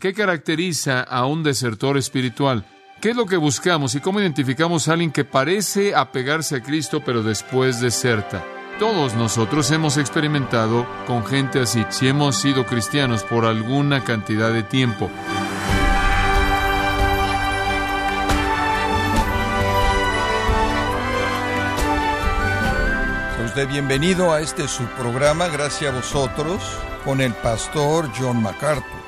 ¿Qué caracteriza a un desertor espiritual? ¿Qué es lo que buscamos y cómo identificamos a alguien que parece apegarse a Cristo pero después deserta? Todos nosotros hemos experimentado con gente así, si hemos sido cristianos por alguna cantidad de tiempo. Usted bienvenido a este su programa, gracias a vosotros, con el pastor John MacArthur.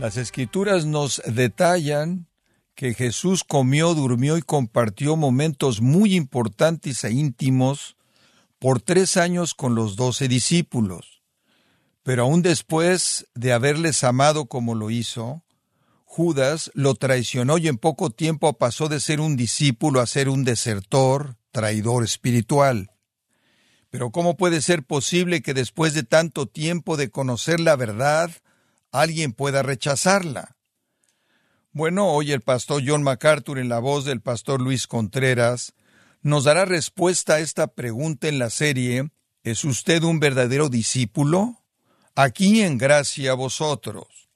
Las escrituras nos detallan que Jesús comió, durmió y compartió momentos muy importantes e íntimos por tres años con los doce discípulos. Pero aún después de haberles amado como lo hizo, Judas lo traicionó y en poco tiempo pasó de ser un discípulo a ser un desertor, traidor espiritual. Pero ¿cómo puede ser posible que después de tanto tiempo de conocer la verdad, alguien pueda rechazarla? Bueno, hoy el pastor John MacArthur en la voz del pastor Luis Contreras nos dará respuesta a esta pregunta en la serie ¿Es usted un verdadero discípulo? Aquí en gracia a vosotros.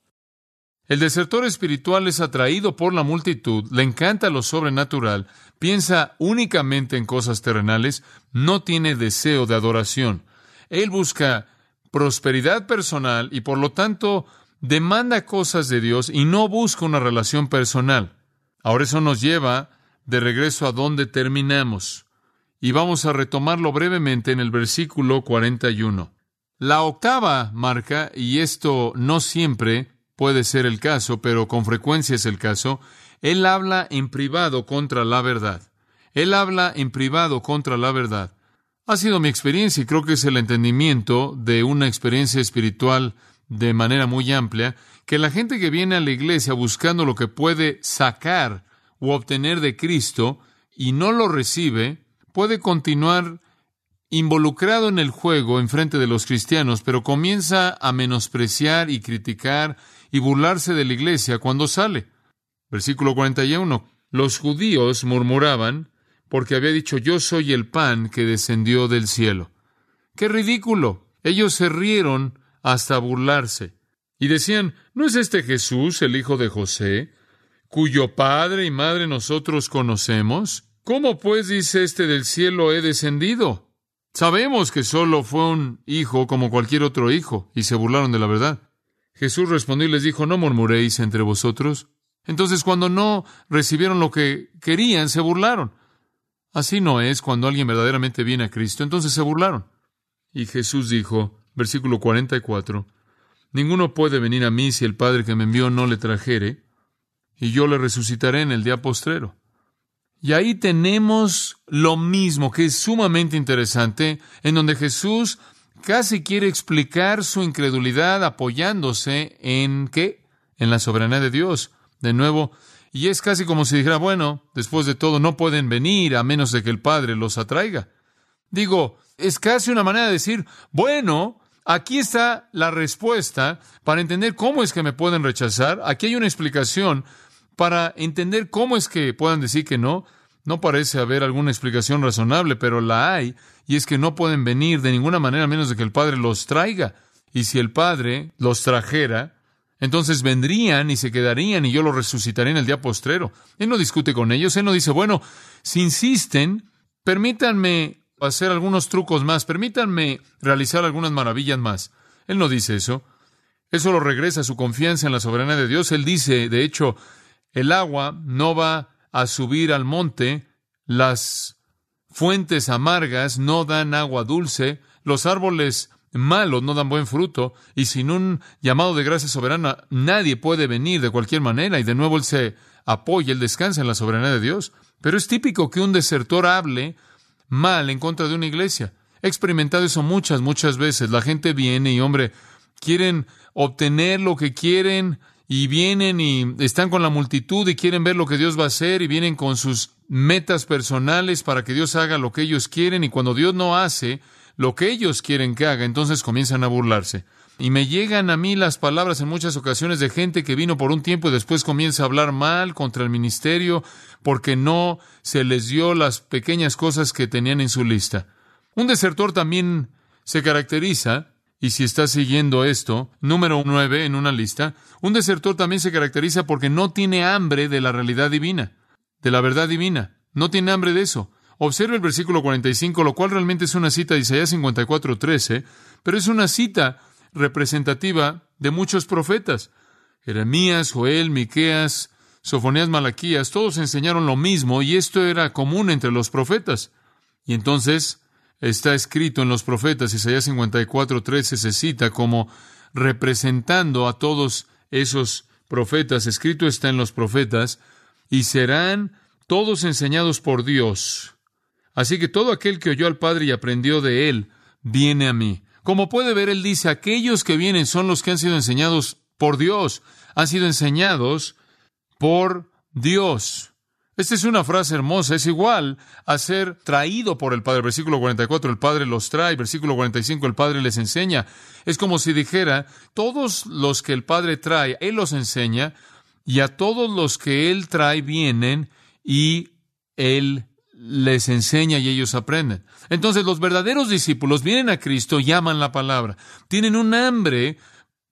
El desertor espiritual es atraído por la multitud, le encanta lo sobrenatural, piensa únicamente en cosas terrenales, no tiene deseo de adoración. Él busca prosperidad personal y por lo tanto demanda cosas de Dios y no busca una relación personal. Ahora eso nos lleva de regreso a donde terminamos. Y vamos a retomarlo brevemente en el versículo 41. La octava marca, y esto no siempre puede ser el caso, pero con frecuencia es el caso, él habla en privado contra la verdad. Él habla en privado contra la verdad. Ha sido mi experiencia y creo que es el entendimiento de una experiencia espiritual de manera muy amplia, que la gente que viene a la iglesia buscando lo que puede sacar u obtener de Cristo y no lo recibe, puede continuar involucrado en el juego en frente de los cristianos, pero comienza a menospreciar y criticar y burlarse de la iglesia cuando sale. Versículo 41. Los judíos murmuraban porque había dicho yo soy el pan que descendió del cielo. ¡Qué ridículo! Ellos se rieron hasta burlarse. Y decían, ¿no es este Jesús, el hijo de José, cuyo padre y madre nosotros conocemos? ¿Cómo pues dice este del cielo he descendido? Sabemos que solo fue un hijo como cualquier otro hijo, y se burlaron de la verdad. Jesús respondió y les dijo, no murmuréis entre vosotros. Entonces, cuando no recibieron lo que querían, se burlaron. Así no es cuando alguien verdaderamente viene a Cristo, entonces se burlaron. Y Jesús dijo, versículo 44, Ninguno puede venir a mí si el Padre que me envió no le trajere, y yo le resucitaré en el día postrero. Y ahí tenemos lo mismo, que es sumamente interesante, en donde Jesús casi quiere explicar su incredulidad apoyándose en qué? En la soberanía de Dios. De nuevo, y es casi como si dijera, bueno, después de todo no pueden venir a menos de que el Padre los atraiga. Digo, es casi una manera de decir, bueno, Aquí está la respuesta para entender cómo es que me pueden rechazar. Aquí hay una explicación para entender cómo es que puedan decir que no. No parece haber alguna explicación razonable, pero la hay, y es que no pueden venir de ninguna manera a menos de que el Padre los traiga. Y si el Padre los trajera, entonces vendrían y se quedarían y yo los resucitaré en el día postrero. Él no discute con ellos, él no dice, bueno, si insisten, permítanme hacer algunos trucos más, permítanme realizar algunas maravillas más. Él no dice eso. Eso lo regresa a su confianza en la soberanía de Dios. Él dice, de hecho, el agua no va a subir al monte, las fuentes amargas no dan agua dulce, los árboles malos no dan buen fruto, y sin un llamado de gracia soberana nadie puede venir de cualquier manera, y de nuevo él se apoya, él descansa en la soberanía de Dios. Pero es típico que un desertor hable mal en contra de una iglesia. He experimentado eso muchas, muchas veces. La gente viene y, hombre, quieren obtener lo que quieren y vienen y están con la multitud y quieren ver lo que Dios va a hacer y vienen con sus metas personales para que Dios haga lo que ellos quieren y cuando Dios no hace lo que ellos quieren que haga, entonces comienzan a burlarse. Y me llegan a mí las palabras en muchas ocasiones de gente que vino por un tiempo y después comienza a hablar mal contra el ministerio porque no se les dio las pequeñas cosas que tenían en su lista. Un desertor también se caracteriza y si está siguiendo esto, número nueve en una lista, un desertor también se caracteriza porque no tiene hambre de la realidad divina, de la verdad divina. No tiene hambre de eso. Observe el versículo 45, lo cual realmente es una cita de Isaías 54, 13, pero es una cita representativa de muchos profetas. Jeremías, Joel, Miqueas, Sofonías, Malaquías, todos enseñaron lo mismo y esto era común entre los profetas. Y entonces está escrito en los profetas, Isaías 54, 13 se cita como representando a todos esos profetas, escrito está en los profetas, y serán todos enseñados por Dios. Así que todo aquel que oyó al Padre y aprendió de él, viene a mí. Como puede ver, él dice, aquellos que vienen son los que han sido enseñados por Dios, han sido enseñados por Dios. Esta es una frase hermosa, es igual a ser traído por el Padre. Versículo 44, el Padre los trae. Versículo 45, el Padre les enseña. Es como si dijera, todos los que el Padre trae, Él los enseña, y a todos los que Él trae vienen y Él les enseña y ellos aprenden. Entonces los verdaderos discípulos vienen a Cristo y aman la palabra. Tienen un hambre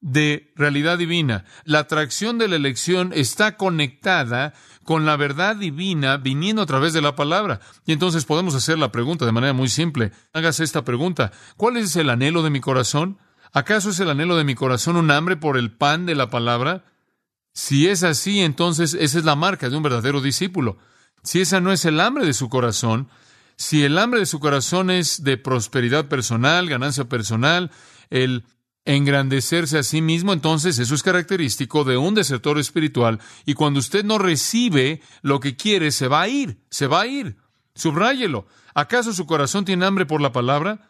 de realidad divina. La atracción de la elección está conectada con la verdad divina viniendo a través de la palabra. Y entonces podemos hacer la pregunta de manera muy simple. Hágase esta pregunta. ¿Cuál es el anhelo de mi corazón? ¿Acaso es el anhelo de mi corazón un hambre por el pan de la palabra? Si es así, entonces esa es la marca de un verdadero discípulo. Si esa no es el hambre de su corazón, si el hambre de su corazón es de prosperidad personal, ganancia personal, el engrandecerse a sí mismo, entonces eso es característico de un desertor espiritual y cuando usted no recibe lo que quiere, se va a ir, se va a ir. Subráyelo. ¿Acaso su corazón tiene hambre por la palabra?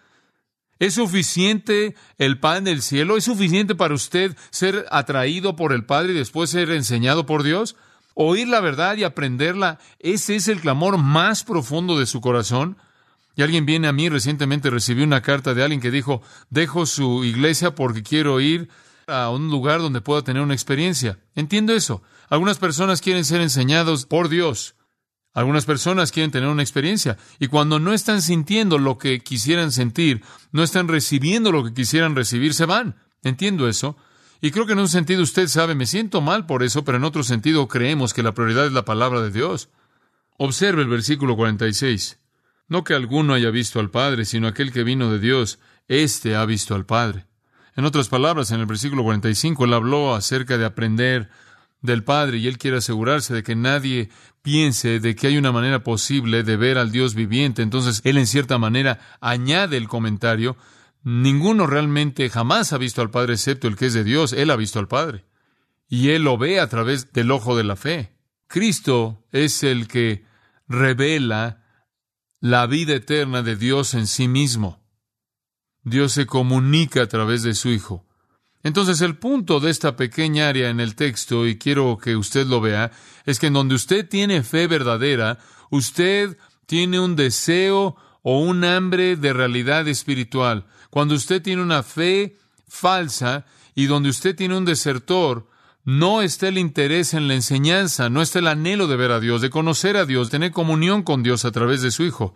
¿Es suficiente el pan del cielo? ¿Es suficiente para usted ser atraído por el Padre y después ser enseñado por Dios? ¿Oír la verdad y aprenderla? ¿Ese es el clamor más profundo de su corazón? Y alguien viene a mí, recientemente recibí una carta de alguien que dijo, dejo su iglesia porque quiero ir a un lugar donde pueda tener una experiencia. Entiendo eso. Algunas personas quieren ser enseñados por Dios. Algunas personas quieren tener una experiencia. Y cuando no están sintiendo lo que quisieran sentir, no están recibiendo lo que quisieran recibir, se van. Entiendo eso. Y creo que en un sentido usted sabe, me siento mal por eso, pero en otro sentido creemos que la prioridad es la palabra de Dios. Observe el versículo 46. No que alguno haya visto al Padre, sino aquel que vino de Dios, éste ha visto al Padre. En otras palabras, en el versículo 45, él habló acerca de aprender del Padre y él quiere asegurarse de que nadie piense de que hay una manera posible de ver al Dios viviente. Entonces, él en cierta manera añade el comentario, ninguno realmente jamás ha visto al Padre excepto el que es de Dios, él ha visto al Padre. Y él lo ve a través del ojo de la fe. Cristo es el que revela la vida eterna de Dios en sí mismo. Dios se comunica a través de su Hijo. Entonces el punto de esta pequeña área en el texto, y quiero que usted lo vea, es que en donde usted tiene fe verdadera, usted tiene un deseo o un hambre de realidad espiritual. Cuando usted tiene una fe falsa y donde usted tiene un desertor, no está el interés en la enseñanza, no está el anhelo de ver a Dios, de conocer a Dios, tener comunión con Dios a través de su Hijo.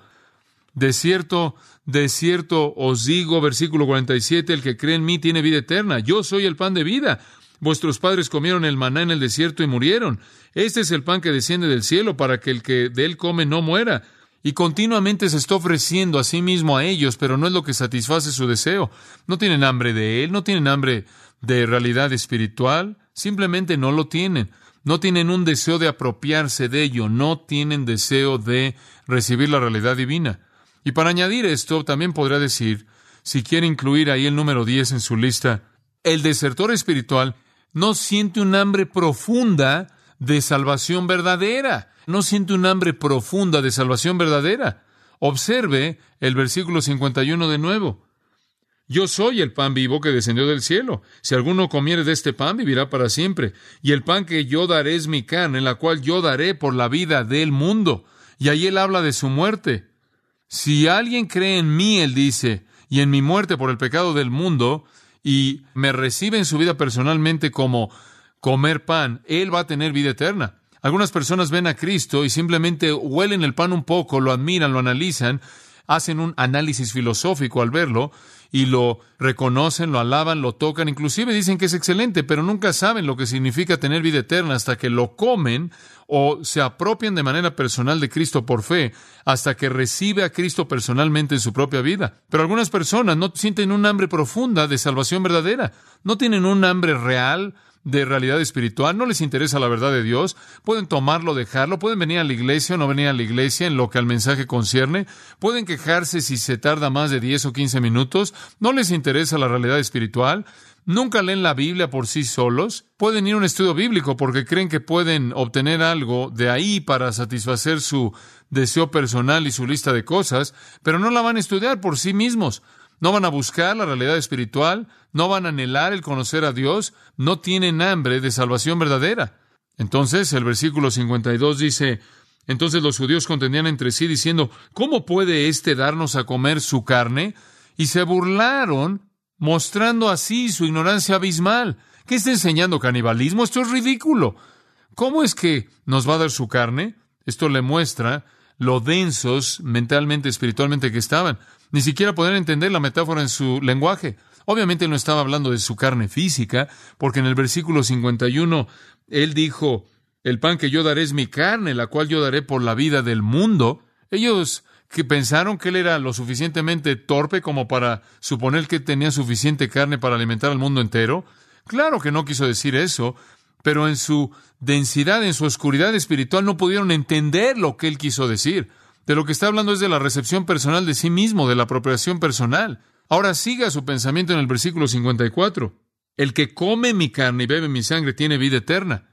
De cierto, de cierto os digo, versículo 47, el que cree en mí tiene vida eterna. Yo soy el pan de vida. Vuestros padres comieron el maná en el desierto y murieron. Este es el pan que desciende del cielo para que el que de él come no muera. Y continuamente se está ofreciendo a sí mismo a ellos, pero no es lo que satisface su deseo. No tienen hambre de él, no tienen hambre de realidad espiritual, Simplemente no lo tienen. No tienen un deseo de apropiarse de ello, no tienen deseo de recibir la realidad divina. Y para añadir esto, también podría decir, si quiere incluir ahí el número 10 en su lista, el desertor espiritual no siente un hambre profunda de salvación verdadera, no siente un hambre profunda de salvación verdadera. Observe el versículo 51 de nuevo. Yo soy el pan vivo que descendió del cielo. Si alguno comiere de este pan, vivirá para siempre. Y el pan que yo daré es mi carne, en la cual yo daré por la vida del mundo. Y ahí él habla de su muerte. Si alguien cree en mí, él dice, y en mi muerte por el pecado del mundo, y me recibe en su vida personalmente como comer pan, él va a tener vida eterna. Algunas personas ven a Cristo y simplemente huelen el pan un poco, lo admiran, lo analizan, hacen un análisis filosófico al verlo y lo reconocen, lo alaban, lo tocan, inclusive dicen que es excelente, pero nunca saben lo que significa tener vida eterna hasta que lo comen o se apropian de manera personal de Cristo por fe, hasta que recibe a Cristo personalmente en su propia vida. Pero algunas personas no sienten un hambre profunda de salvación verdadera, no tienen un hambre real de realidad espiritual, no les interesa la verdad de Dios, pueden tomarlo, dejarlo, pueden venir a la iglesia o no venir a la iglesia en lo que al mensaje concierne, pueden quejarse si se tarda más de 10 o 15 minutos, no les interesa la realidad espiritual, nunca leen la Biblia por sí solos, pueden ir a un estudio bíblico porque creen que pueden obtener algo de ahí para satisfacer su deseo personal y su lista de cosas, pero no la van a estudiar por sí mismos. No van a buscar la realidad espiritual, no van a anhelar el conocer a Dios, no tienen hambre de salvación verdadera. Entonces el versículo 52 dice, entonces los judíos contendían entre sí diciendo, ¿cómo puede éste darnos a comer su carne? Y se burlaron, mostrando así su ignorancia abismal. ¿Qué está enseñando canibalismo? Esto es ridículo. ¿Cómo es que nos va a dar su carne? Esto le muestra lo densos mentalmente, espiritualmente que estaban ni siquiera poder entender la metáfora en su lenguaje. Obviamente no estaba hablando de su carne física, porque en el versículo 51 él dijo, el pan que yo daré es mi carne, la cual yo daré por la vida del mundo. Ellos que pensaron que él era lo suficientemente torpe como para suponer que tenía suficiente carne para alimentar al mundo entero. Claro que no quiso decir eso, pero en su densidad, en su oscuridad espiritual no pudieron entender lo que él quiso decir. De lo que está hablando es de la recepción personal de sí mismo, de la apropiación personal. Ahora siga su pensamiento en el versículo 54. El que come mi carne y bebe mi sangre tiene vida eterna.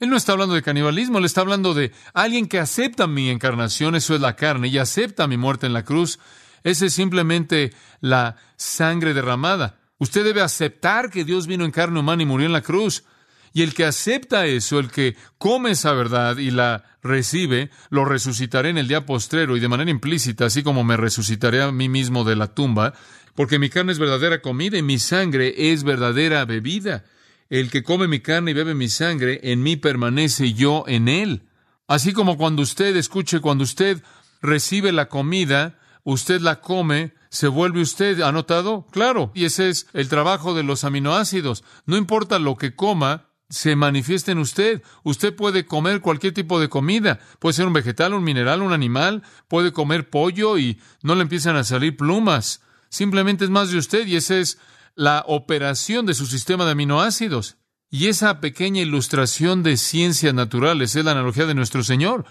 Él no está hablando de canibalismo, él está hablando de alguien que acepta mi encarnación, eso es la carne, y acepta mi muerte en la cruz. Esa es simplemente la sangre derramada. Usted debe aceptar que Dios vino en carne humana y murió en la cruz. Y el que acepta eso, el que come esa verdad y la recibe, lo resucitaré en el día postrero y de manera implícita, así como me resucitaré a mí mismo de la tumba, porque mi carne es verdadera comida y mi sangre es verdadera bebida. El que come mi carne y bebe mi sangre, en mí permanece yo en él. Así como cuando usted escuche, cuando usted recibe la comida, usted la come, se vuelve usted. ¿Ha notado? Claro. Y ese es el trabajo de los aminoácidos. No importa lo que coma, se manifiesta en usted. Usted puede comer cualquier tipo de comida. Puede ser un vegetal, un mineral, un animal. Puede comer pollo y no le empiezan a salir plumas. Simplemente es más de usted y esa es la operación de su sistema de aminoácidos. Y esa pequeña ilustración de ciencias naturales es la analogía de nuestro Señor.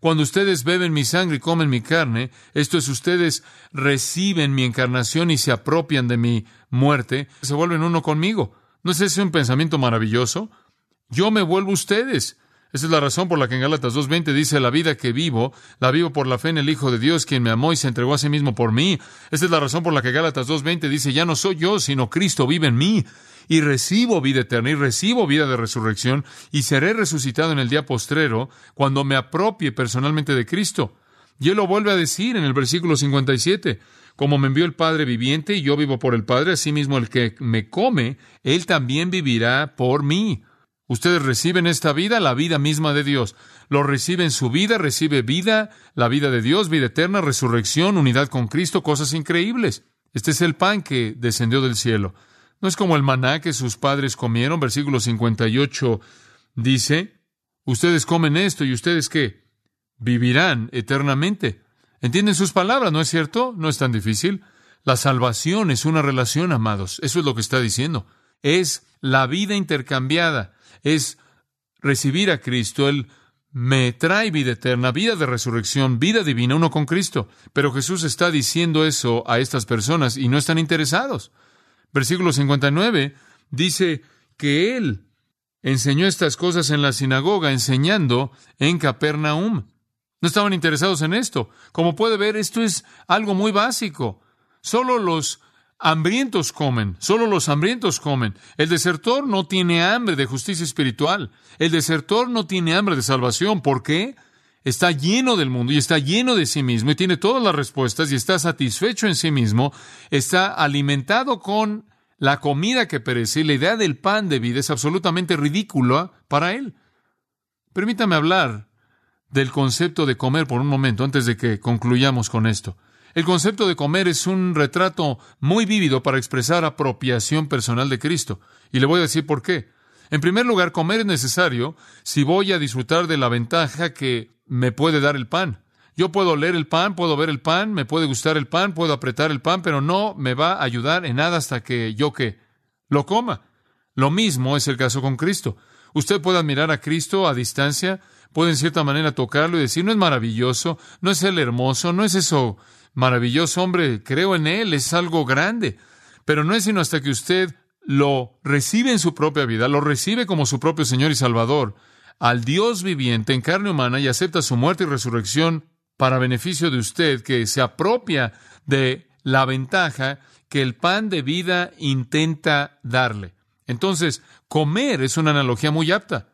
Cuando ustedes beben mi sangre y comen mi carne, esto es, ustedes reciben mi encarnación y se apropian de mi muerte, se vuelven uno conmigo. ¿No es ese un pensamiento maravilloso? Yo me vuelvo ustedes. Esa es la razón por la que en Gálatas 2.20 dice, la vida que vivo, la vivo por la fe en el Hijo de Dios, quien me amó y se entregó a sí mismo por mí. Esa es la razón por la que Gálatas 2.20 dice, ya no soy yo, sino Cristo vive en mí. Y recibo vida eterna y recibo vida de resurrección y seré resucitado en el día postrero cuando me apropie personalmente de Cristo. Y él lo vuelve a decir en el versículo 57. Como me envió el Padre viviente y yo vivo por el Padre, asimismo el que me come, él también vivirá por mí. Ustedes reciben esta vida, la vida misma de Dios. Lo reciben su vida, recibe vida, la vida de Dios, vida eterna, resurrección, unidad con Cristo, cosas increíbles. Este es el pan que descendió del cielo. No es como el maná que sus padres comieron. Versículo 58 dice, ustedes comen esto y ustedes qué? Vivirán eternamente. ¿Entienden sus palabras? ¿No es cierto? No es tan difícil. La salvación es una relación, amados. Eso es lo que está diciendo. Es la vida intercambiada es recibir a Cristo. Él me trae vida eterna, vida de resurrección, vida divina, uno con Cristo. Pero Jesús está diciendo eso a estas personas y no están interesados. Versículo 59 dice que Él enseñó estas cosas en la sinagoga, enseñando en Capernaum. No estaban interesados en esto. Como puede ver, esto es algo muy básico. Solo los hambrientos comen, solo los hambrientos comen. El desertor no tiene hambre de justicia espiritual. El desertor no tiene hambre de salvación. ¿Por qué? Está lleno del mundo y está lleno de sí mismo y tiene todas las respuestas y está satisfecho en sí mismo. Está alimentado con la comida que perece y la idea del pan de vida es absolutamente ridícula para él. Permítame hablar del concepto de comer por un momento antes de que concluyamos con esto. El concepto de comer es un retrato muy vívido para expresar apropiación personal de Cristo. Y le voy a decir por qué. En primer lugar, comer es necesario si voy a disfrutar de la ventaja que me puede dar el pan. Yo puedo leer el pan, puedo ver el pan, me puede gustar el pan, puedo apretar el pan, pero no me va a ayudar en nada hasta que yo que lo coma. Lo mismo es el caso con Cristo. Usted puede admirar a Cristo a distancia, puede en cierta manera tocarlo y decir, no es maravilloso, no es el hermoso, no es eso maravilloso, hombre, creo en Él, es algo grande. Pero no es sino hasta que usted lo recibe en su propia vida, lo recibe como su propio Señor y Salvador, al Dios viviente en carne humana y acepta su muerte y resurrección para beneficio de usted, que se apropia de la ventaja que el pan de vida intenta darle. Entonces, comer es una analogía muy apta.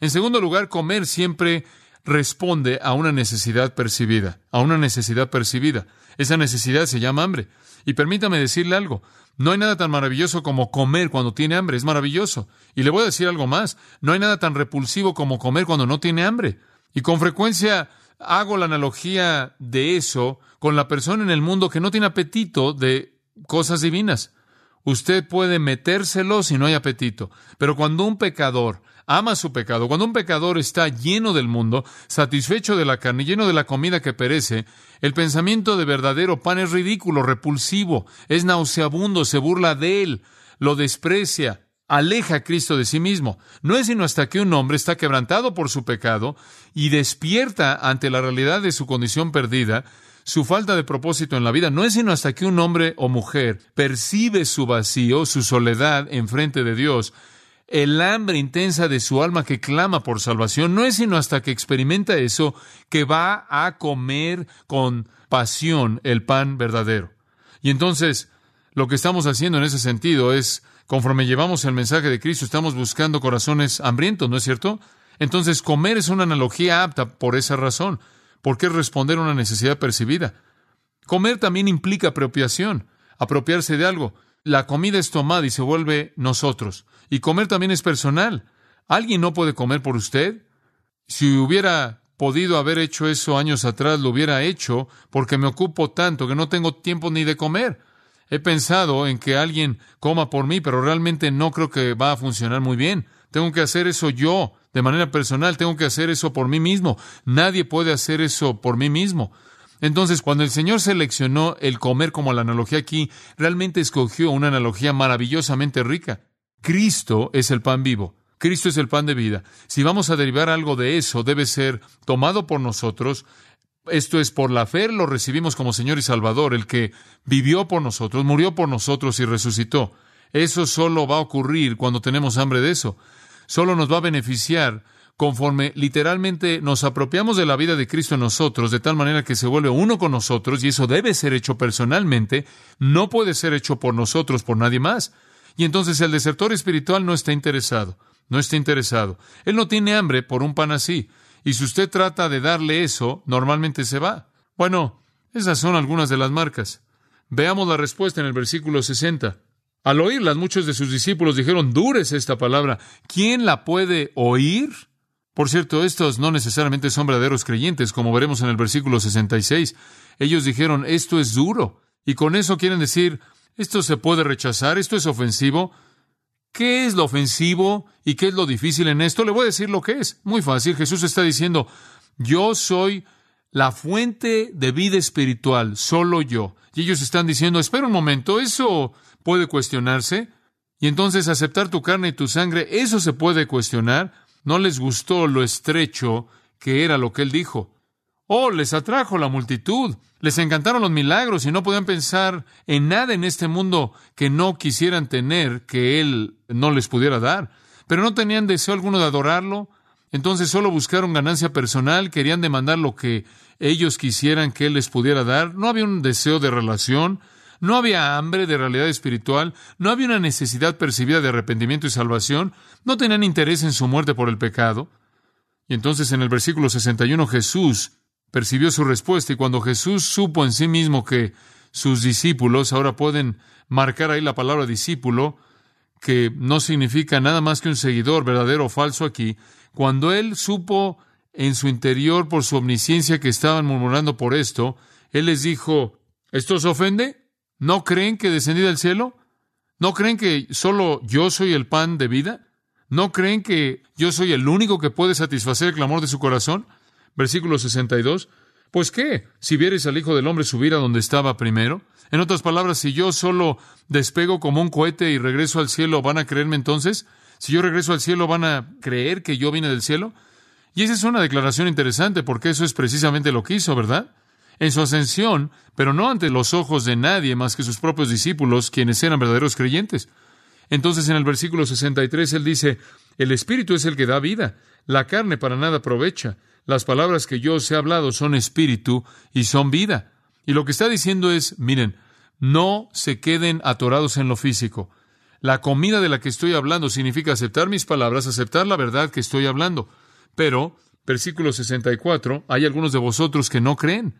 En segundo lugar, comer siempre responde a una necesidad percibida, a una necesidad percibida. Esa necesidad se llama hambre. Y permítame decirle algo, no hay nada tan maravilloso como comer cuando tiene hambre, es maravilloso. Y le voy a decir algo más, no hay nada tan repulsivo como comer cuando no tiene hambre. Y con frecuencia hago la analogía de eso con la persona en el mundo que no tiene apetito de cosas divinas. Usted puede metérselo si no hay apetito, pero cuando un pecador ama su pecado, cuando un pecador está lleno del mundo, satisfecho de la carne, lleno de la comida que perece, el pensamiento de verdadero pan es ridículo, repulsivo, es nauseabundo, se burla de él, lo desprecia, aleja a Cristo de sí mismo. No es sino hasta que un hombre está quebrantado por su pecado y despierta ante la realidad de su condición perdida, su falta de propósito en la vida. No es sino hasta que un hombre o mujer percibe su vacío, su soledad en frente de Dios, el hambre intensa de su alma que clama por salvación, no es sino hasta que experimenta eso que va a comer con pasión el pan verdadero. Y entonces, lo que estamos haciendo en ese sentido es, conforme llevamos el mensaje de Cristo, estamos buscando corazones hambrientos, ¿no es cierto? Entonces, comer es una analogía apta por esa razón, porque es responder a una necesidad percibida. Comer también implica apropiación, apropiarse de algo. La comida es tomada y se vuelve nosotros. Y comer también es personal. ¿Alguien no puede comer por usted? Si hubiera podido haber hecho eso años atrás, lo hubiera hecho porque me ocupo tanto que no tengo tiempo ni de comer. He pensado en que alguien coma por mí, pero realmente no creo que va a funcionar muy bien. Tengo que hacer eso yo, de manera personal, tengo que hacer eso por mí mismo. Nadie puede hacer eso por mí mismo. Entonces, cuando el Señor seleccionó el comer como la analogía aquí, realmente escogió una analogía maravillosamente rica. Cristo es el pan vivo. Cristo es el pan de vida. Si vamos a derivar algo de eso, debe ser tomado por nosotros. Esto es por la fe, lo recibimos como Señor y Salvador, el que vivió por nosotros, murió por nosotros y resucitó. Eso solo va a ocurrir cuando tenemos hambre de eso. Solo nos va a beneficiar conforme literalmente nos apropiamos de la vida de Cristo en nosotros, de tal manera que se vuelve uno con nosotros, y eso debe ser hecho personalmente, no puede ser hecho por nosotros, por nadie más. Y entonces el desertor espiritual no está interesado, no está interesado. Él no tiene hambre por un pan así, y si usted trata de darle eso, normalmente se va. Bueno, esas son algunas de las marcas. Veamos la respuesta en el versículo 60. Al oírlas, muchos de sus discípulos dijeron, dures esta palabra. ¿Quién la puede oír? Por cierto, estos no necesariamente son verdaderos creyentes, como veremos en el versículo 66. Ellos dijeron, esto es duro. Y con eso quieren decir, esto se puede rechazar, esto es ofensivo. ¿Qué es lo ofensivo y qué es lo difícil en esto? Le voy a decir lo que es. Muy fácil. Jesús está diciendo, yo soy la fuente de vida espiritual, solo yo. Y ellos están diciendo, espera un momento, eso puede cuestionarse. Y entonces aceptar tu carne y tu sangre, eso se puede cuestionar. No les gustó lo estrecho que era lo que él dijo. Oh, les atrajo la multitud, les encantaron los milagros y no podían pensar en nada en este mundo que no quisieran tener, que él no les pudiera dar. Pero no tenían deseo alguno de adorarlo, entonces solo buscaron ganancia personal, querían demandar lo que ellos quisieran que él les pudiera dar. No había un deseo de relación, no había hambre de realidad espiritual, no había una necesidad percibida de arrepentimiento y salvación, no tenían interés en su muerte por el pecado. Y entonces en el versículo 61 Jesús percibió su respuesta y cuando Jesús supo en sí mismo que sus discípulos, ahora pueden marcar ahí la palabra discípulo, que no significa nada más que un seguidor verdadero o falso aquí, cuando él supo en su interior por su omnisciencia que estaban murmurando por esto, él les dijo, ¿Esto os ofende? ¿No creen que descendí del cielo? ¿No creen que solo yo soy el pan de vida? ¿No creen que yo soy el único que puede satisfacer el clamor de su corazón? Versículo 62. Pues qué, si vieres al Hijo del Hombre subir a donde estaba primero. En otras palabras, si yo solo despego como un cohete y regreso al cielo, ¿van a creerme entonces? Si yo regreso al cielo, ¿van a creer que yo vine del cielo? Y esa es una declaración interesante porque eso es precisamente lo que hizo, ¿verdad? En su ascensión, pero no ante los ojos de nadie más que sus propios discípulos, quienes eran verdaderos creyentes. Entonces en el versículo 63 él dice, el Espíritu es el que da vida, la carne para nada aprovecha. Las palabras que yo os he hablado son espíritu y son vida. Y lo que está diciendo es, miren, no se queden atorados en lo físico. La comida de la que estoy hablando significa aceptar mis palabras, aceptar la verdad que estoy hablando. Pero, versículo 64, hay algunos de vosotros que no creen,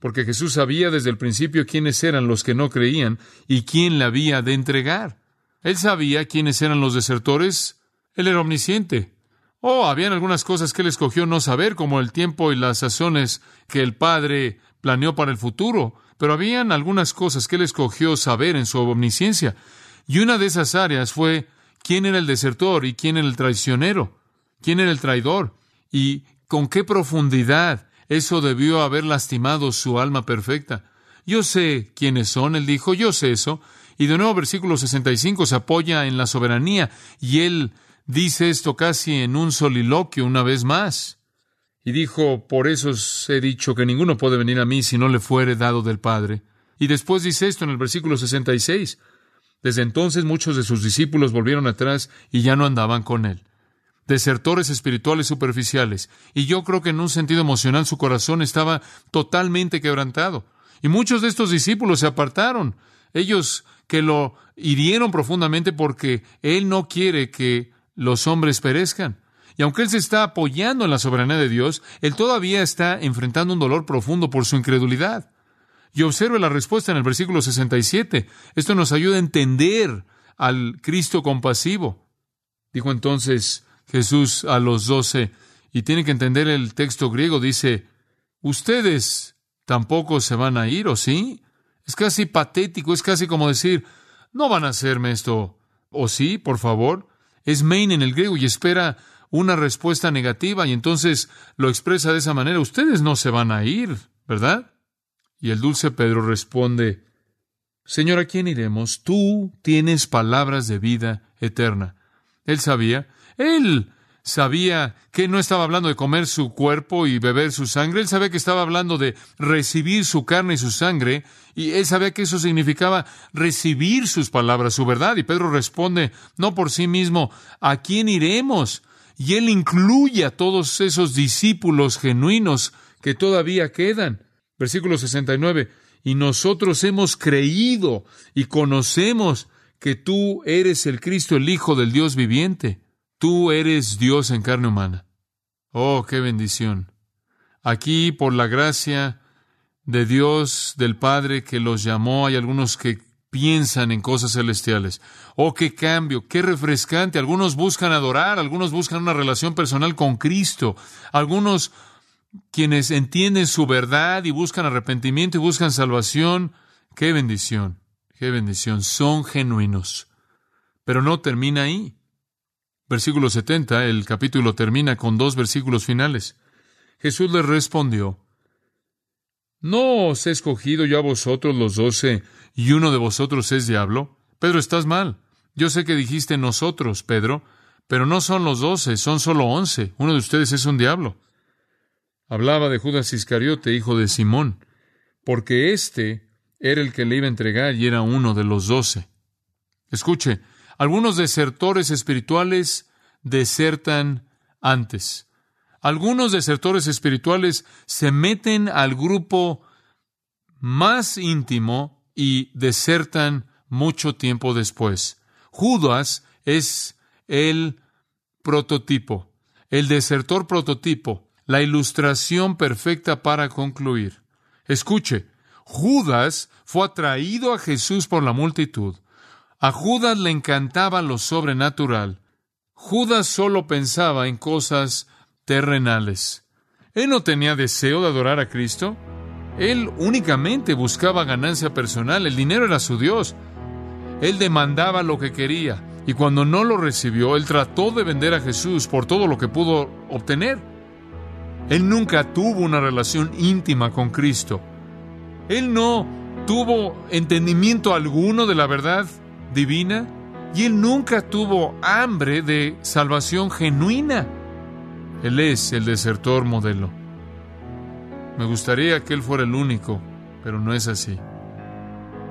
porque Jesús sabía desde el principio quiénes eran los que no creían y quién le había de entregar. Él sabía quiénes eran los desertores. Él era omnisciente. Oh, habían algunas cosas que él escogió no saber, como el tiempo y las sazones que el Padre planeó para el futuro, pero habían algunas cosas que él escogió saber en su omnisciencia. Y una de esas áreas fue quién era el desertor y quién era el traicionero quién era el traidor y con qué profundidad eso debió haber lastimado su alma perfecta. Yo sé quiénes son, él dijo, yo sé eso. Y de nuevo versículo 65 se apoya en la soberanía y él dice esto casi en un soliloquio una vez más. Y dijo, por eso os he dicho que ninguno puede venir a mí si no le fuere dado del Padre. Y después dice esto en el versículo 66. Desde entonces muchos de sus discípulos volvieron atrás y ya no andaban con él desertores espirituales superficiales. Y yo creo que en un sentido emocional su corazón estaba totalmente quebrantado. Y muchos de estos discípulos se apartaron. Ellos que lo hirieron profundamente porque Él no quiere que los hombres perezcan. Y aunque Él se está apoyando en la soberanía de Dios, Él todavía está enfrentando un dolor profundo por su incredulidad. Y observe la respuesta en el versículo 67. Esto nos ayuda a entender al Cristo compasivo. Dijo entonces, Jesús a los doce, y tiene que entender el texto griego, dice, ustedes tampoco se van a ir, ¿o sí? Es casi patético, es casi como decir, no van a hacerme esto, ¿o sí? Por favor. Es main en el griego y espera una respuesta negativa y entonces lo expresa de esa manera, ustedes no se van a ir, ¿verdad? Y el dulce Pedro responde, Señor, ¿a quién iremos? Tú tienes palabras de vida eterna. Él sabía él sabía que no estaba hablando de comer su cuerpo y beber su sangre, él sabía que estaba hablando de recibir su carne y su sangre, y él sabía que eso significaba recibir sus palabras, su verdad. Y Pedro responde, no por sí mismo, ¿a quién iremos? Y él incluye a todos esos discípulos genuinos que todavía quedan. Versículo 69, y nosotros hemos creído y conocemos que tú eres el Cristo, el Hijo del Dios viviente. Tú eres Dios en carne humana. Oh, qué bendición. Aquí, por la gracia de Dios, del Padre que los llamó, hay algunos que piensan en cosas celestiales. Oh, qué cambio, qué refrescante. Algunos buscan adorar, algunos buscan una relación personal con Cristo, algunos quienes entienden su verdad y buscan arrepentimiento y buscan salvación. Qué bendición, qué bendición. Son genuinos. Pero no termina ahí. Versículo 70, el capítulo termina con dos versículos finales. Jesús les respondió, ¿No os he escogido yo a vosotros los doce y uno de vosotros es diablo? Pedro, estás mal. Yo sé que dijiste nosotros, Pedro, pero no son los doce, son solo once. Uno de ustedes es un diablo. Hablaba de Judas Iscariote, hijo de Simón, porque éste era el que le iba a entregar y era uno de los doce. Escuche, algunos desertores espirituales desertan antes. Algunos desertores espirituales se meten al grupo más íntimo y desertan mucho tiempo después. Judas es el prototipo, el desertor prototipo, la ilustración perfecta para concluir. Escuche, Judas fue atraído a Jesús por la multitud, a Judas le encantaba lo sobrenatural. Judas solo pensaba en cosas terrenales. Él no tenía deseo de adorar a Cristo. Él únicamente buscaba ganancia personal, el dinero era su Dios. Él demandaba lo que quería y cuando no lo recibió, él trató de vender a Jesús por todo lo que pudo obtener. Él nunca tuvo una relación íntima con Cristo. Él no tuvo entendimiento alguno de la verdad divina y él nunca tuvo hambre de salvación genuina. Él es el desertor modelo. Me gustaría que él fuera el único, pero no es así.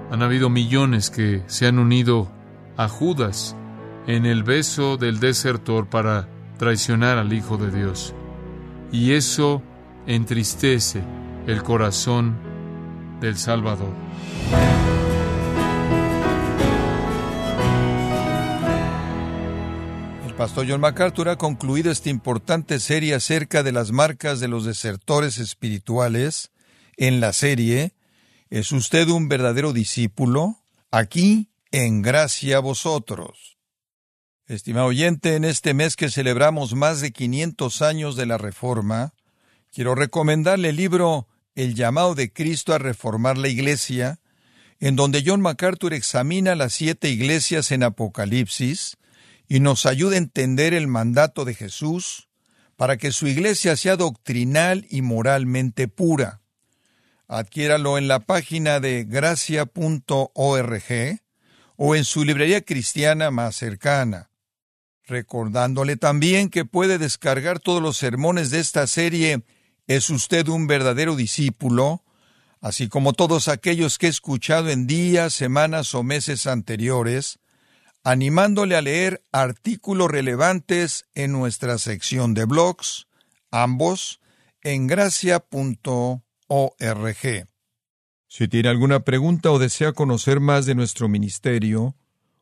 Han habido millones que se han unido a Judas en el beso del desertor para traicionar al Hijo de Dios. Y eso entristece el corazón del Salvador. El pastor John MacArthur ha concluido esta importante serie acerca de las marcas de los desertores espirituales. En la serie, ¿Es usted un verdadero discípulo? Aquí, en gracia a vosotros. Estimado oyente, en este mes que celebramos más de 500 años de la Reforma, quiero recomendarle el libro El llamado de Cristo a reformar la Iglesia, en donde John MacArthur examina las siete iglesias en Apocalipsis y nos ayuda a entender el mandato de Jesús para que su iglesia sea doctrinal y moralmente pura. Adquiéralo en la página de gracia.org o en su librería cristiana más cercana. Recordándole también que puede descargar todos los sermones de esta serie ¿Es usted un verdadero discípulo? así como todos aquellos que he escuchado en días, semanas o meses anteriores, animándole a leer artículos relevantes en nuestra sección de blogs, ambos en gracia.org. Si tiene alguna pregunta o desea conocer más de nuestro ministerio,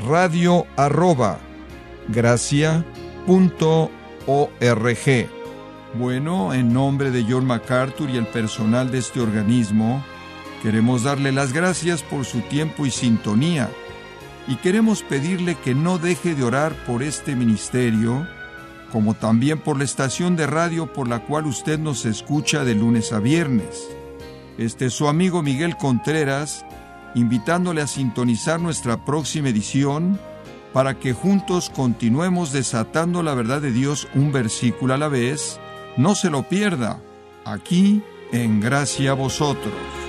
radio arroba. Bueno, en nombre de John MacArthur y el personal de este organismo, queremos darle las gracias por su tiempo y sintonía y queremos pedirle que no deje de orar por este ministerio, como también por la estación de radio por la cual usted nos escucha de lunes a viernes. Este es su amigo Miguel Contreras, invitándole a sintonizar nuestra próxima edición para que juntos continuemos desatando la verdad de Dios un versículo a la vez. No se lo pierda, aquí en Gracia a Vosotros.